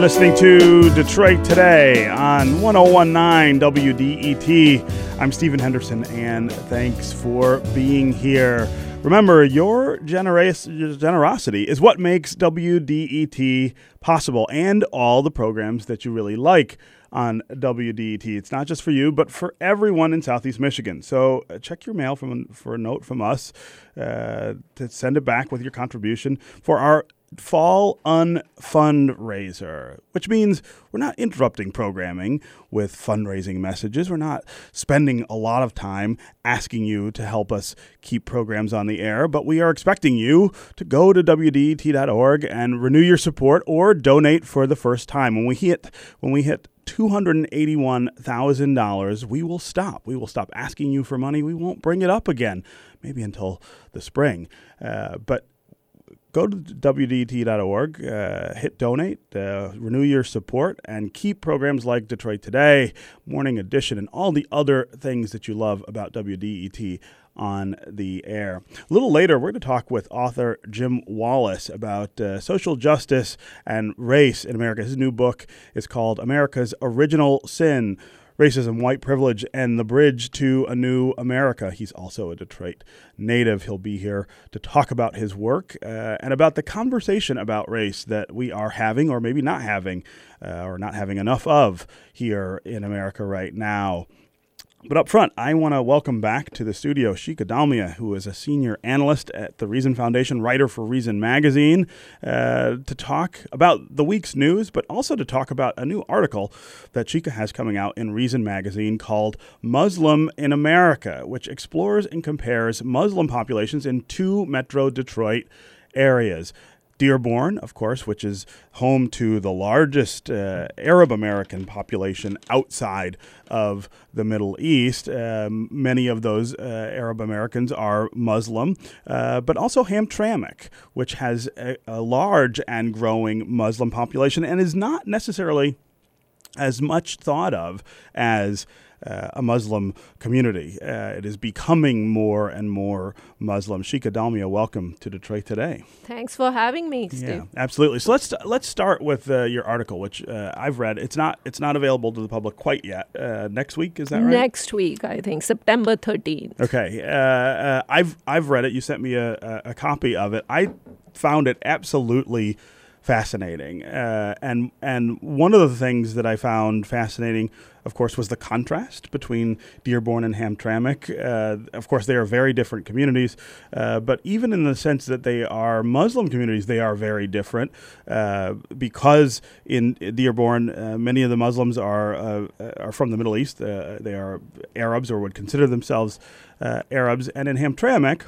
You're listening to Detroit Today on 1019 WDET. I'm Stephen Henderson, and thanks for being here. Remember, your generous, generosity is what makes WDET possible and all the programs that you really like on WDET. It's not just for you, but for everyone in Southeast Michigan. So uh, check your mail from for a note from us uh, to send it back with your contribution for our fall unfundraiser, which means we're not interrupting programming with fundraising messages. We're not spending a lot of time asking you to help us keep programs on the air, but we are expecting you to go to wdet.org and renew your support or donate for the first time. When we hit when we hit $281,000, we will stop. We will stop asking you for money. We won't bring it up again, maybe until the spring. Uh, but go to WDET.org, uh, hit donate, uh, renew your support, and keep programs like Detroit Today, Morning Edition, and all the other things that you love about WDET on the air. A little later, we're going to talk with author Jim Wallis about uh, social justice and race in America. His new book is called America's Original Sin racism, white privilege, and the bridge to a new America. He's also a Detroit native. He'll be here to talk about his work uh, and about the conversation about race that we are having, or maybe not having, uh, or not having enough of here in America right now. But up front, I want to welcome back to the studio Shikha Dalmia, who is a senior analyst at the Reason Foundation, writer for Reason Magazine, uh, to talk about the week's news, but also to talk about a new article that Shikha has coming out in Reason Magazine called Muslim in America, which explores and compares Muslim populations in two metro Detroit areas. Dearborn, of course, which is home to the largest uh, Arab American population outside of the Middle East. Um, many of those uh, Arab Americans are Muslim, uh, but also Hamtramck, which has a, a large and growing Muslim population and is not necessarily as much thought of as uh, a Muslim community. Uh, it is becoming more and more Muslim. Shikha Dalmia, welcome to Detroit today. Thanks for having me, Steve. Yeah, absolutely. So let's let's start with uh, your article, which uh, I've read. It's not it's not available to the public quite yet. Uh, next week is that right? Next week, I think September thirteenth. Okay, uh, I've I've read it. You sent me a, a, a copy of it. I found it absolutely fascinating. Uh, and and one of the things that I found fascinating, of course, was the contrast between Dearborn and Hamtramck. Uh, of course, they are very different communities, uh, but even in the sense that they are Muslim communities, they are very different. Uh, because in Dearborn, uh, many of the Muslims are uh, are from the Middle East. they are Arabs or would consider themselves Arabs, and in Hamtramck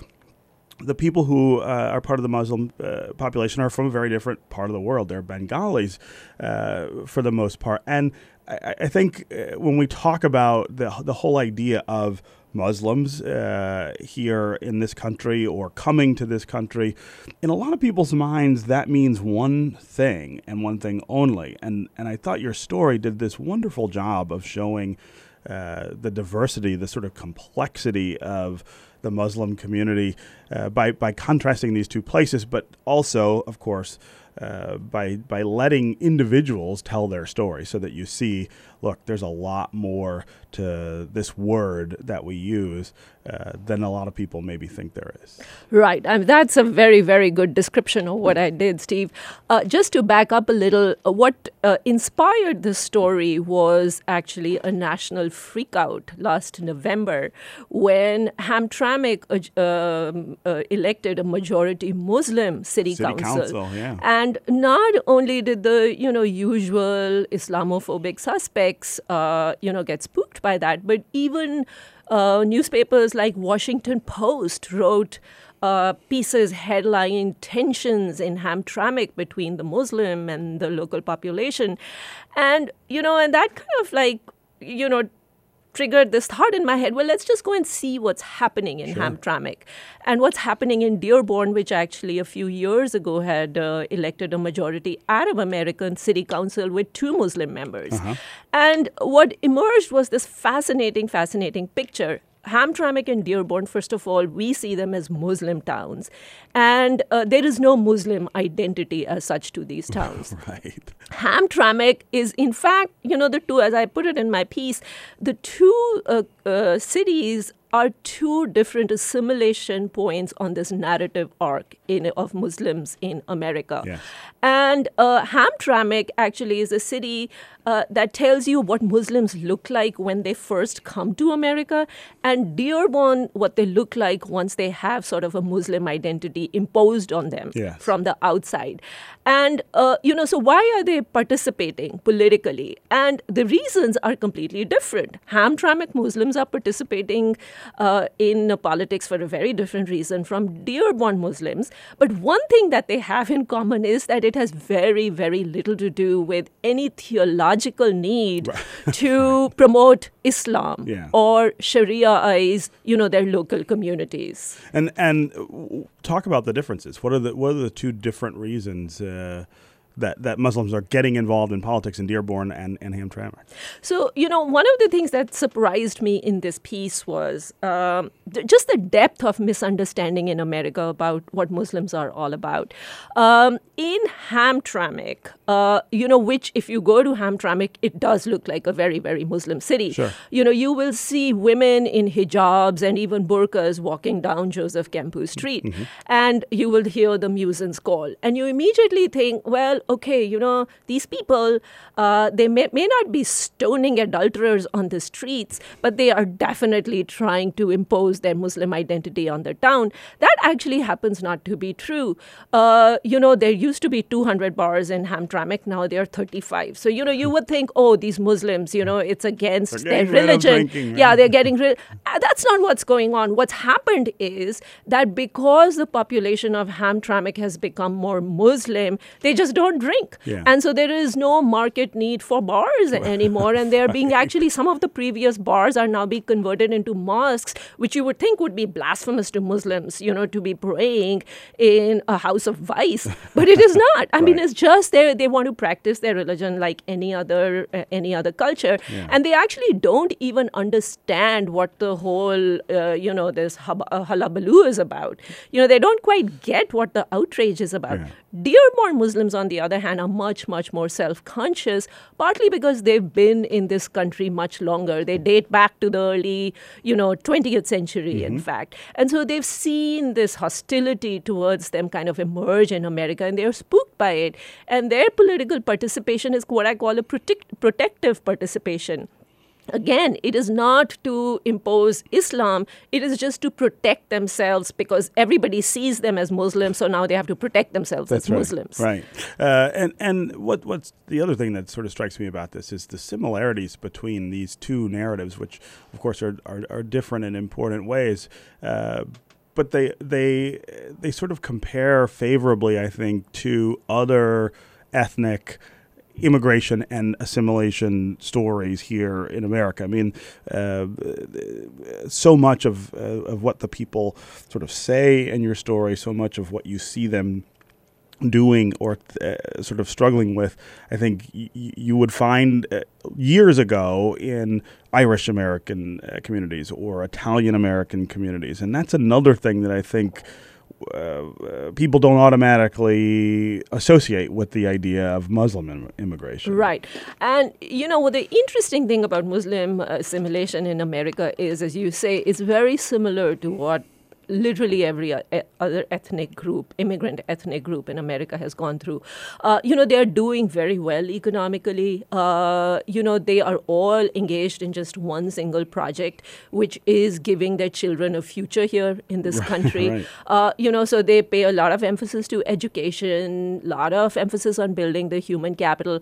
the people who uh, are part of the Muslim uh, population are from a very different part of the world. They're Bengalis uh, for the most part. And I, I, think uh, when we talk about the, the whole idea of Muslims uh, here in this country or coming to this country, in a lot of people's minds, that means one thing and one thing only. And, and I thought your story did this wonderful job of showing uh, the diversity, the sort of complexity of the Muslim community uh, by, by contrasting these two places, but also, of course, uh, by by letting individuals tell their story, so that you see, look, there's a lot more to this word that we use uh, than a lot of people maybe think there is. Right. I mean, that's a very, very good description of what I did, Steve. Uh, just to back up a little, uh, what uh, inspired this story was actually a national freakout last November when Hamtramck uh, um, uh, elected a majority Muslim city, city council. council yeah. And not only did the, you know, usual Islamophobic suspects, you know, gets spooked by that. But even uh, newspapers like Washington Post wrote uh, pieces headlining tensions in Hamtramck between the Muslim and the local population. And, you know, and that kind of like, you know, triggered this thought in my head well, let's just go and see what's happening in sure. Hamtramck and what's happening in Dearborn, which actually a few years ago had uh, elected a majority Arab American city council with two Muslim members. Uh-huh. And what emerged was this fascinating, fascinating picture. Hamtramck and Dearborn, first of all, we see them as Muslim towns. And uh, there is no Muslim identity as such to these towns. right. Hamtramck is, in fact, you know, the two, as I put it in my piece, the two uh, uh, cities are two different assimilation points on this narrative arc in, of Muslims in America. And uh, Hamtramck actually is a city uh, that tells you what Muslims look like when they first come to America, and Dearborn, what they look like once they have sort of a Muslim identity imposed on them Yes. from the outside. And, uh, you know, so why are they participating politically? And the reasons are completely different. Hamtramck Muslims are participating uh, in uh, politics for a very different reason from Dearborn Muslims. But one thing that they have in common is that it has very, very little to do with any theological need to promote Islam Yeah. or Shariaize, you know, their local communities. And and talk about the differences. What are the what are the two different reasons uh, that that Muslims are getting involved in politics in Dearborn and and Hamtramck? So, you know, one of the things that surprised me in this piece was um, th- just the depth of misunderstanding in America about what Muslims are all about. Um, in Hamtramck, uh, you know, which if you go to Hamtramck, it does look like a very, very Muslim city. Sure. You know, you will see women in hijabs and even burqas walking down Joseph Campau Street, and you will hear the muezzins call. And you immediately think, well, okay, you know, these people, uh, they may, may not be stoning adulterers on the streets, but they are definitely trying to impose their Muslim identity on the town. That actually happens not to be true. Uh, you know, there used to be 200 bars in Hamtramck, now there are 35. So, you know, you would think, oh, these Muslims, you know, it's against their getting rid of religion. yeah, they're getting rid. Uh, that's not what's going on. What's happened is that because the population of Hamtramck has become more Muslim, they just don't drink, Yeah. and so there is no market need for bars anymore. And they're being actually some of the previous bars are now being converted into mosques, which you would think would be blasphemous to Muslims, you know, to be praying in a house of vice, but it is not. I mean, it's just they they want to practice their religion like any other uh, any other culture, Yeah. and they actually don't even understand what the whole uh, you know this hub- uh, hullabaloo is about. You know, they don't quite get what the outrage is about. Yeah. Dearborn Muslims, on the other hand, are much much more self conscious, partly because they've been in this country much longer. They date back to the early you know 20th century, in mm-hmm. fact, and so they've seen this hostility towards them kind of emerge in America, and they're spooked by it. And their political participation is what I call a protect- protective participation. Again, it is not to impose Islam, it is just to protect themselves because everybody sees them as Muslims, so now they have to protect themselves as right. Muslims. Right. Uh, and and what what's the other thing that sort of strikes me about this is the similarities between these two narratives, which of course are are, are different in important ways. Uh, but they they they sort of compare favorably, I think, to other ethnic immigration and assimilation stories here in America. I mean, uh, so much of uh, of what the people sort of say in your story, so much of what you see them doing or uh, sort of struggling with, I think y- you would find uh, years ago in Irish American uh, communities or Italian American communities, and that's another thing that I think. Uh, uh, people don't automatically associate with the idea of Muslim Im- immigration. Right. And, you know, the interesting thing about Muslim assimilation in America is, as you say, it's very similar to what literally every other ethnic group, immigrant ethnic group in America has gone through. Uh, you know, they're doing very well economically. Uh, you know, they are all engaged in just one single project, which is giving their children a future here in this country. right. Uh, you know, so they pay a lot of emphasis to education, a lot of emphasis on building the human capital.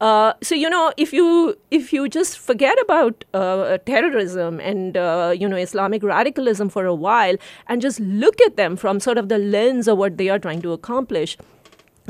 Uh, so you know, if you if you just forget about uh, terrorism and uh, you know Islamic radicalism for a while and just look at them from sort of the lens of what they are trying to accomplish,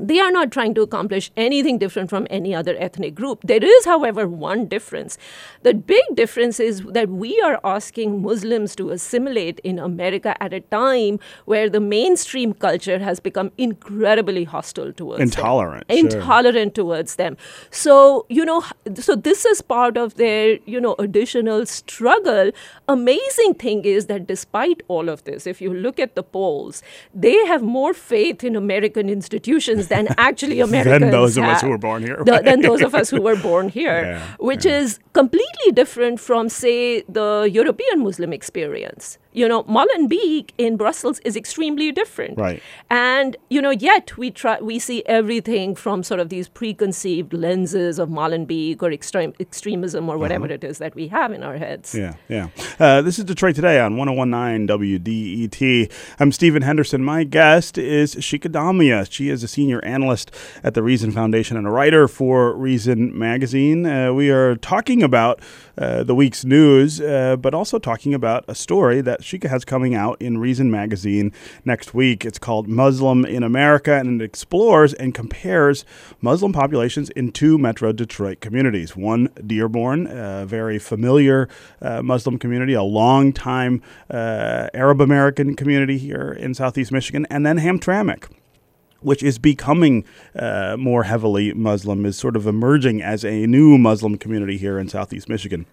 they are not trying to accomplish anything different from any other ethnic group. There is, however, one difference. The big difference is that we are asking Muslims to assimilate in America at a time where the mainstream culture has become incredibly hostile towards intolerant, them. sure. intolerant towards them. So you know, so this is part of their you know additional struggle. Amazing thing is that despite all of this, if you look at the polls, they have more faith in American institutions than actually Americans than those of us who were born here. The- than those of us who were born here, Yeah, which is completely different from, say, the European Muslim experience. You know, Molenbeek in Brussels is extremely different. Right. And, you know, yet we try we see everything from sort of these preconceived lenses of Molenbeek or extreme extremism or whatever it is that we have in our heads. Uh-huh. Yeah, yeah. Uh, this is Detroit Today on 1019 WDET. I'm Stephen Henderson. My guest is Shikha Dalmia. She is a senior analyst at the Reason Foundation and a writer for Reason Magazine. Uh, we are talking about uh, the week's news, uh, but also talking about a story that Shikha has coming out in Reason Magazine next week. It's called Muslim in America, and it explores and compares Muslim populations in two metro Detroit communities. One, Dearborn, a very familiar uh, Muslim community, a long time uh, Arab American community here in southeast Michigan, and then Hamtramck which is becoming uh, more heavily Muslim, is sort of emerging as a new Muslim community here in Southeast Michigan.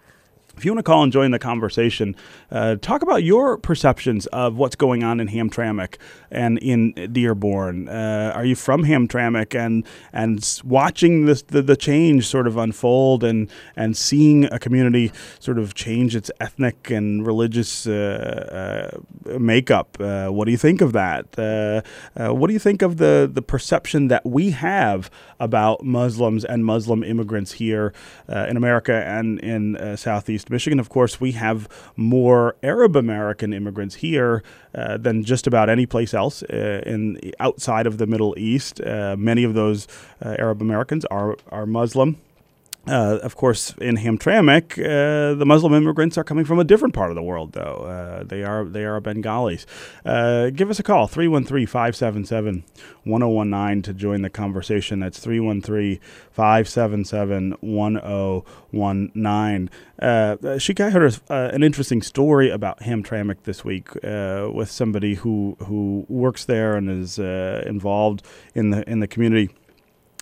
If you want to call and join the conversation, uh, talk about your perceptions of what's going on in Hamtramck and in Dearborn. Uh, are you from Hamtramck and and watching this the, the change sort of unfold and and seeing a community sort of change its ethnic and religious uh, uh, makeup? Uh, what do you think of that? Uh, what do you think of the the perception that we have about Muslims and Muslim immigrants here in America and in uh, Michigan? Of course, we have more Arab American immigrants here uh, than just about any place else uh, in outside of the Middle East. Uh, many of those uh, Arab Americans are are Muslim. Uh, of course, in Hamtramck, uh, the Muslim immigrants are coming from a different part of the world, though. Uh, they are they are Bengalis. Uh, give us a call, 313-577-1019 to join the conversation. That's 313-577-1019. Uh, Shikha, I heard uh, an interesting story about Hamtramck this week uh, with somebody who, who works there and is uh, involved in the in the community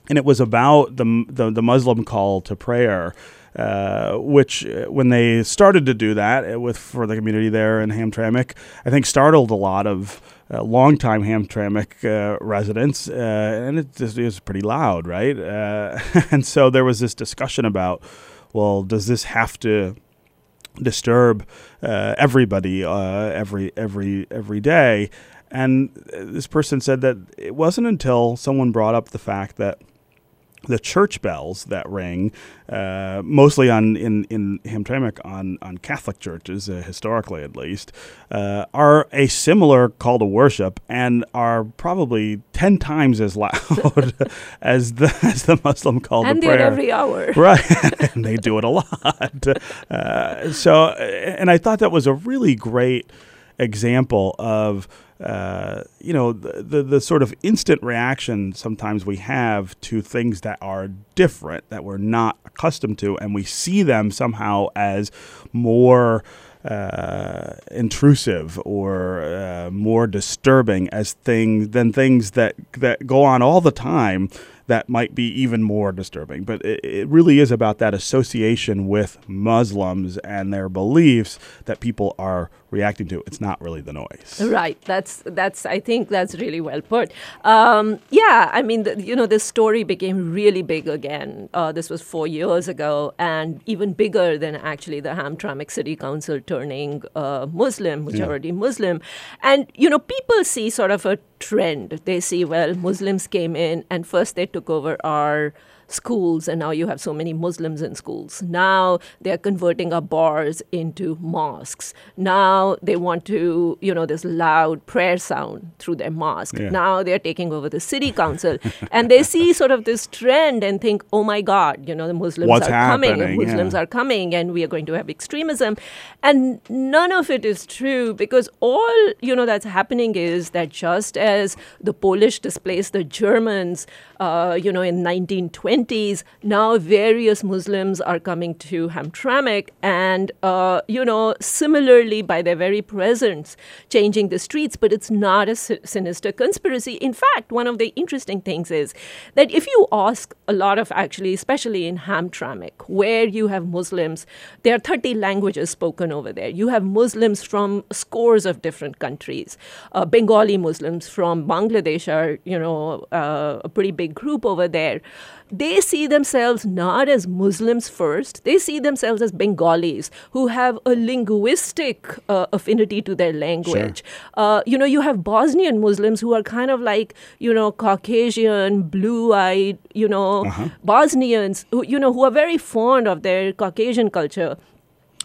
and it was about the the, the Muslim call to prayer. Uh, which, uh, when they started to do that uh, with for the community there in Hamtramck, I think startled a lot of uh, longtime Hamtramck uh, residents, uh, and it just it was pretty loud, right? And so there was this discussion about, well, does this have to disturb everybody every every every day? And this person said that it wasn't until someone brought up the fact that the church bells that ring, uh, mostly on in in Hamtramck on on Catholic churches, uh, historically at least, uh, are a similar call to worship and are probably ten times as loud as the as the Muslim call and to prayer. every hour. Right. and they do it a lot. Uh, so, and I thought that was a really great example of, uh, you know, the, the, the sort of instant reaction sometimes we have to things that are different, that we're not accustomed to, and we see them somehow as more uh, intrusive or uh, more disturbing as things than things that that go on all the time that might be even more disturbing. But it, it really is about that association with Muslims and their beliefs that people are reacting to. It's not really the noise. Right. That's that's. I think that's really well put. Um, yeah. I mean, the, you know, this story became really big again. Uh, this was four years ago, and even bigger than actually the Hamtramck City Council turning uh, Muslim, majority Muslim. And you know, people see sort of a trend. They see, well, Muslims came in, and first they took over our schools, and now you have so many Muslims in schools. Now they're converting our bars into mosques. Now they want to, you know, this loud prayer sound through their mosque. Yeah. Now they're taking over the city council, and they see sort of this trend and think, oh my God, you know, the Muslims What's are coming, happening? Muslims Yeah. are coming, and we are going to have extremism. And none of it is true because all, you know, that's happening is that just as the Polish displaced the Germans, uh, you know, in 1920s, now various Muslims are coming to Hamtramck and, uh, you know, similarly by their very presence, changing the streets, but it's not a sinister conspiracy. In fact, one of the interesting things is that if you ask a lot of actually, especially in Hamtramck, where you have Muslims, there are 30 languages spoken over there. You have Muslims from scores of different countries. Uh, Bengali Muslims from Bangladesh are, you know, uh, a pretty big group over there. They see themselves not as Muslims first, they see themselves as Bengalis who have a linguistic uh, affinity to their language. Uh, you know, you have Bosnian Muslims who are kind of like, you know, Caucasian, blue eyed, you know, Bosnians, who, you know, who are very fond of their Caucasian culture.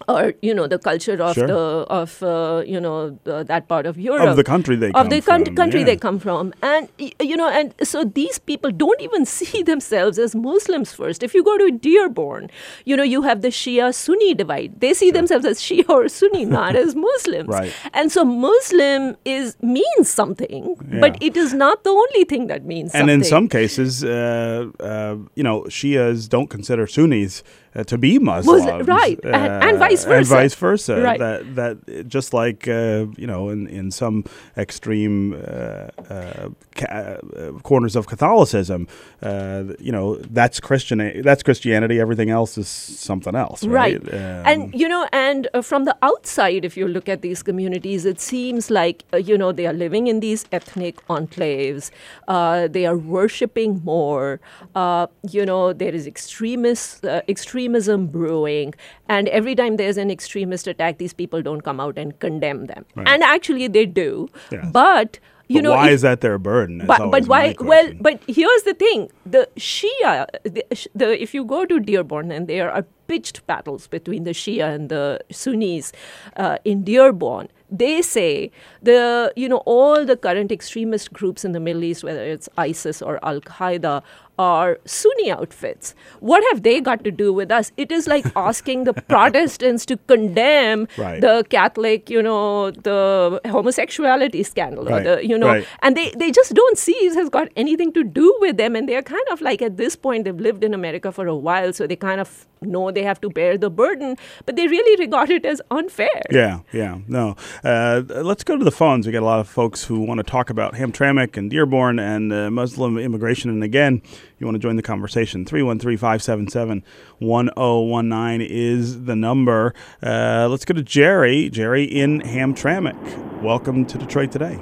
Or you know the culture of Sure. the of uh, you know the, that part of Europe. Of the country they of come the from, country yeah. they come from. And you know and so these people don't even see themselves as muslims first. If you go to dearborn you know you have the shia sunni divide. They see themselves as shia or sunni not as muslims. Right. and so muslim is means something but it is not the only thing that means And something. in some cases, uh, uh, you know, Shias don't consider Sunnis uh, to be Muslims, right, and- and uh, vice and versa. vice versa. Right. That that just like uh, you know, in in some extreme uh, uh, ca- uh, corners of Catholicism, uh, you know, that's Christian. That's Christianity. Everything else is something else, right? Um, and you know and uh, from the outside if you look at these communities it seems like you know they are living in these ethnic enclaves uh, they are worshiping more uh, you know there is extremist uh, extremism brewing and every time there's an extremist attack these people don't come out and condemn them Right. and actually they do Yes. but you but know why if- is that their burden? but, but why well but here's the thing the shia the, the if you go to dearborn and there are pitched battles between the shia and the sunnis uh, in dearborn they say the you know all the current extremist groups in the middle east whether it's isis or al-qaeda are sunni outfits what have they got to do with us it is like asking the protestants to condemn Right. the catholic you know the homosexuality scandal Right, or the you know right. and they, they just don't see it has got anything to do with them and they're kind of like at this point they've lived in america for a while so they kind of know they have to bear the burden but they really regard it as unfair Yeah, yeah, no. Uh, let's go to the phones. We got a lot of folks who want to talk about Hamtramck and Dearborn and uh, Muslim immigration. And again, you want to join the conversation. 313 577 1019 is the number. Uh, let's go to Jerry. Jerry in Hamtramck. Welcome to Detroit today.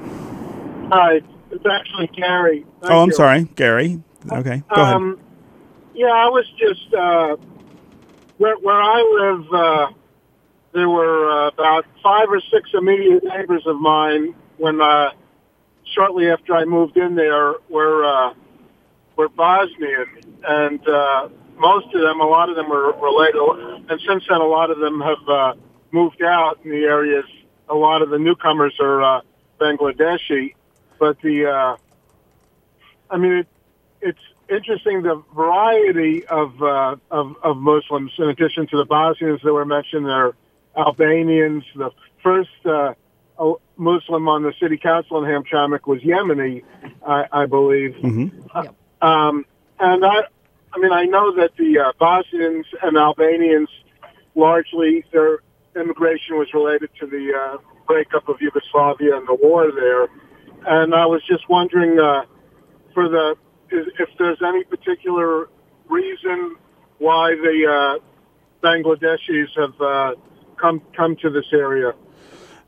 Hi, it's actually Gary. Thank oh, I'm you. sorry, Gary. Okay, go ahead. Um, yeah, I was just uh, where where I live. Uh, there were uh, about five or six immediate neighbors of mine when uh, shortly after I moved in there were uh, were Bosnian, and uh, most of them, a lot of them were related, and since then, a lot of them have uh, moved out in the areas. A lot of the newcomers are uh, Bangladeshi, but the uh, I mean, it, it's interesting the variety of, uh, of of Muslims. In addition to the Bosnians that were mentioned, there are Albanians. The first uh, Muslim on the city council in Hamtramck was Yemeni, I, I believe. hmm Um, and I, I mean, I know that the uh, Bosnians and Albanians largely their immigration was related to the uh, breakup of Yugoslavia and the war there. And I was just wondering uh, for the if there's any particular reason why the uh, Bangladeshis have uh, come come to this area.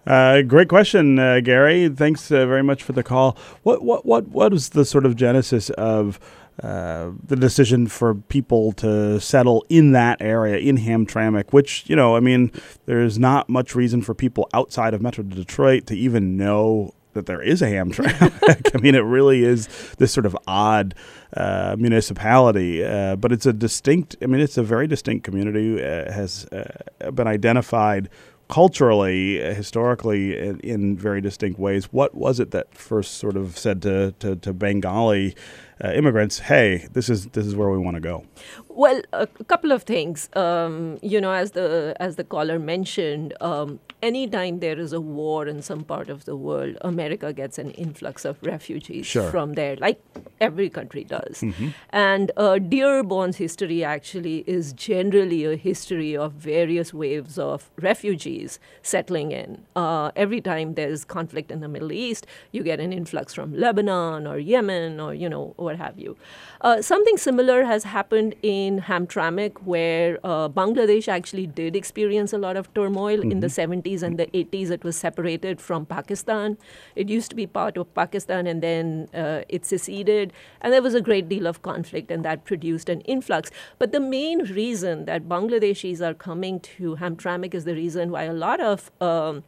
Uh, great question, uh, Gary. Thanks uh, very much for the call. What what what what was the sort of genesis of uh, the decision for people to settle in that area in Hamtramck? Which you know, I mean, there's not much reason for people outside of Metro Detroit to even know that there is a Hamtramck. I mean, it really is this sort of odd uh, municipality, uh, but it's a distinct. I mean, it's a very distinct community. Uh, has uh, been identified culturally, uh, historically, in, in, very distinct ways. What was it that first sort of said to to, to Bengali uh, immigrants, "Hey, this is this is where we want to go"? Well, a, couple of things. Um, you know, as the as the caller mentioned, um, anytime there is a war in some part of the world, America gets an influx of refugees sure. from there, like every country does. Mm-hmm. And uh, Dearborn's history actually is generally a history of various waves of refugees settling in. Uh, every time there's conflict in the Middle East, you get an influx from Lebanon or Yemen or, you know, what have you. Uh, something similar has happened in Hamtramck, where uh, Bangladesh actually did experience a lot of turmoil mm-hmm. in the 70s mm-hmm. and the 80s. It was separated from Pakistan. It used to be part of Pakistan, and then uh, it seceded. And there was a great deal of conflict, and that produced an influx. But the main reason that Bangladeshis are coming to Hamtramck is the reason why a lot of um,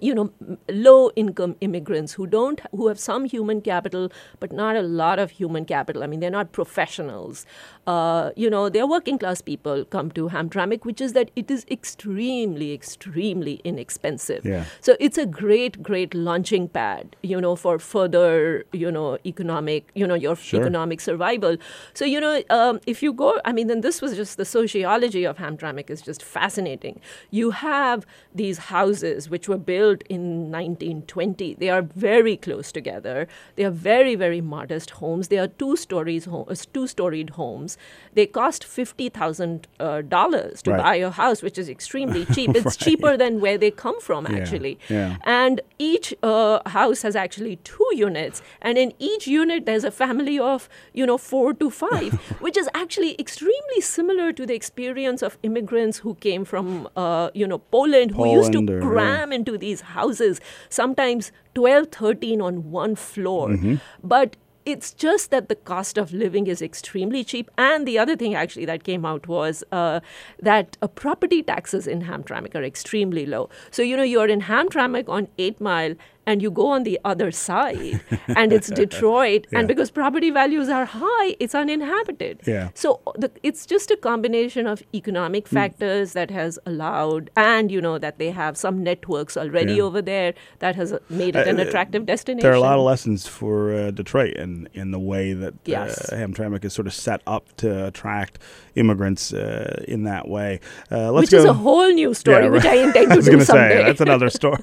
you know low income immigrants who don't who have some human capital but not a lot of human capital i mean they're not professionals uh, you know they're working class people come to hamtramck which is that it is extremely extremely inexpensive yeah. so it's a great great launching pad you know for further you know economic you know your sure. economic survival so you know um, if you go i mean then this was just the sociology of hamtramck is just fascinating you have these houses which were built in 1920. They are very close together. They are very, very modest homes. They are two stories, uh, two-storied homes. They cost fifty thousand uh, dollars to right. buy a house, which is extremely cheap. It's right. cheaper than where they come from, actually. Yeah. And each uh, house has actually two units, and in each unit there's a family of you know four to five, which is actually extremely similar to the experience of immigrants who came from uh, you know Poland, Poland who used to cram yeah. into these these houses, sometimes 12, 13 on one floor. Mm-hmm. But it's just that the cost of living is extremely cheap. And the other thing actually that came out was uh, that uh, property taxes in Hamtramck are extremely low. So, you know, you're in Hamtramck on 8 Mile and you go on the other side and it's Detroit. yeah. And because property values are high, it's uninhabited. Yeah. So the, it's just a combination of economic hmm. factors mm. that has allowed, and you know, that they have some networks already yeah. over there that has made it an uh, attractive destination. There are a lot of lessons for uh, Detroit in, in the way that uh, yes. uh, Hamtramck is sort of set up to attract immigrants uh, in that way. Uh, let's which go. is a whole new story, yeah, right. which I intend to I was do someday. Say, that's another story.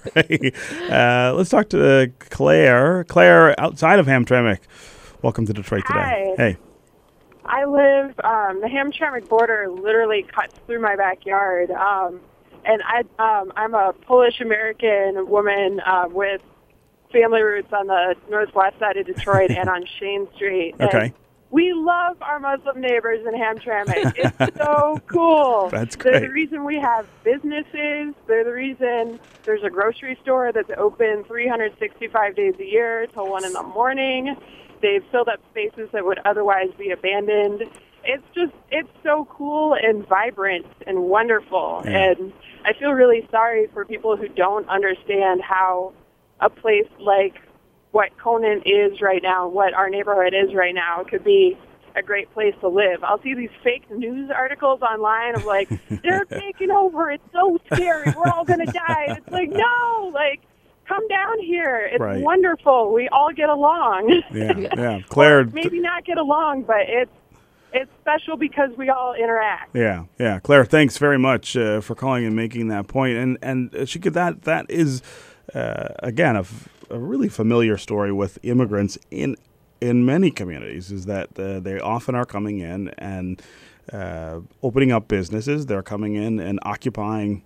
let's talk to uh, Claire. Claire, outside of Hamtramck. Welcome to Detroit today. Hi. Hey. I live. Um, the Hamtramck border literally cuts through my backyard, um, and I um, I'm a Polish American woman uh, with family roots on the northwest side of Detroit and on Chene Street. Okay. And we love our Muslim neighbors in Hamtramck. It's so cool. That's great. They're the reason we have businesses. They're the reason there's a grocery store that's open 365 days a year till 1 in the morning. They've filled up spaces that would otherwise be abandoned. It's just, it's so cool and vibrant and wonderful. Yeah. And I feel really sorry for people who don't understand how a place like what Conant is right now, what our neighborhood is right now. It could be a great place to live. I'll see these fake news articles online of like, they're taking over. It's so scary. We're all going to die. It's like, no, like, come down here. It's right. wonderful. We all get along. Yeah, yeah. Claire. maybe not get along, but it's it's special because we all interact. Yeah, yeah. Claire, thanks very much uh, for calling and making that point. And and uh, Shikha that that is uh, again a a really familiar story with immigrants in in many communities is that uh, they often are coming in and uh, opening up businesses. They're coming in and occupying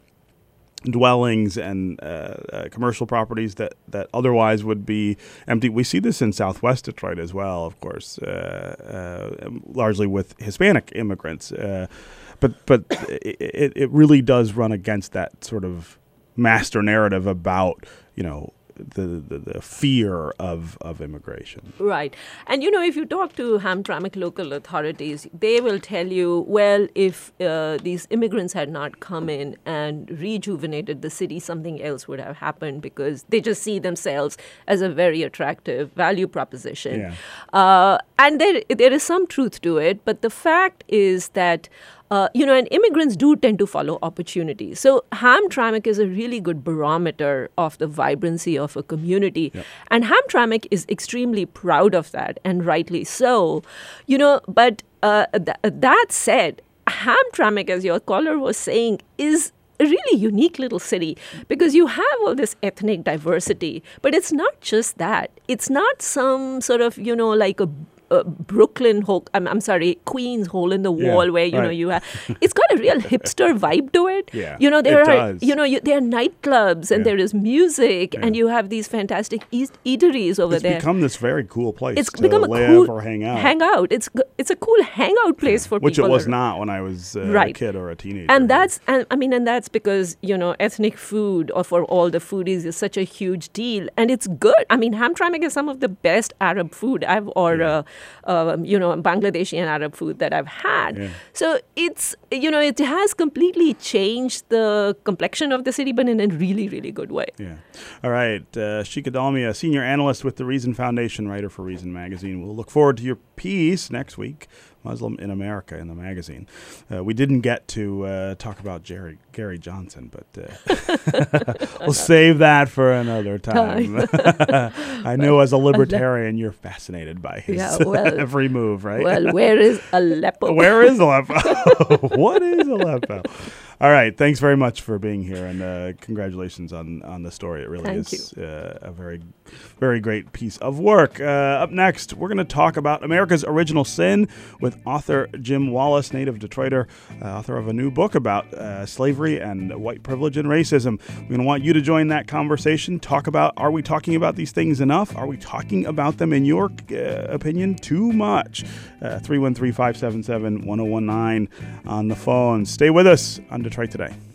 dwellings and uh, uh, commercial properties that, that otherwise would be empty. We see this in Southwest Detroit as well, of course, uh, uh, largely with Hispanic immigrants. But but it, it really does run against that sort of master narrative about you know the, the, the fear of, of immigration. Right. And you know, if you talk to Hamtramck local authorities, they will tell you, well, if uh, these immigrants had not come in and rejuvenated the city, something else would have happened because they just see themselves as a very attractive value proposition. Yeah. Uh, and there, there is some truth to it, but the fact is that uh, you know, and immigrants do tend to follow opportunities. So Hamtramck is a really good barometer of the vibrancy of a community. Yep. And Hamtramck is extremely proud of that, and rightly so. You know, but uh, th- that said, Hamtramck, as your caller was saying, is a really unique little city because you have all this ethnic diversity, but it's not just that. It's not some sort of, you know, like a uh, Brooklyn hole. I'm, I'm sorry, Queens hole in the Yeah, wall where you know you have. It's got a real hipster vibe to it. Yeah, you know there it are does. you know you, there are nightclubs and Yeah. there is music and you have these fantastic eat- eateries over It's there. It's become this very cool place it's become a cool or hang out. Hangout. It's it's a cool hangout place for people. which it was not when I was uh, a kid or a teenager. and that's and I mean and that's because you know ethnic food or for all the foodies is such a huge deal and it's good. I mean Hamtramck is some of the best Arab food I've or Yeah. Uh, um, you know Bangladeshi and Arab food that I've had. Yeah. So it's you know it has completely changed the complexion of the city, but in a really really good way. Yeah. All right. Uh, Shikha Dalmia, senior analyst with the Reason Foundation, writer for Reason Magazine. We'll look forward to your piece next week, Muslim in America, in the magazine. Uh, we didn't get to uh, talk about Jerry Gary Johnson, but uh, we'll save that for another time. I know as a libertarian, you're fascinated by his Yeah, well- every move, right? Well, where is Aleppo? Where is Aleppo? what is Aleppo? All right. Thanks very much for being here, and uh, congratulations on on the story. It really Thank is uh, a very, very great piece of work. Uh, up next, we're going to talk about America's Original Sin with author Jim Wallis, native Detroiter, uh, author of a new book about uh, slavery and white privilege and racism. We're going to want you to join that conversation. Talk about: Are we talking about these things enough? Are we talking about them, in your uh, opinion, too much? Uh, 313 577 1019 on the phone. Stay with us on Detroit Today.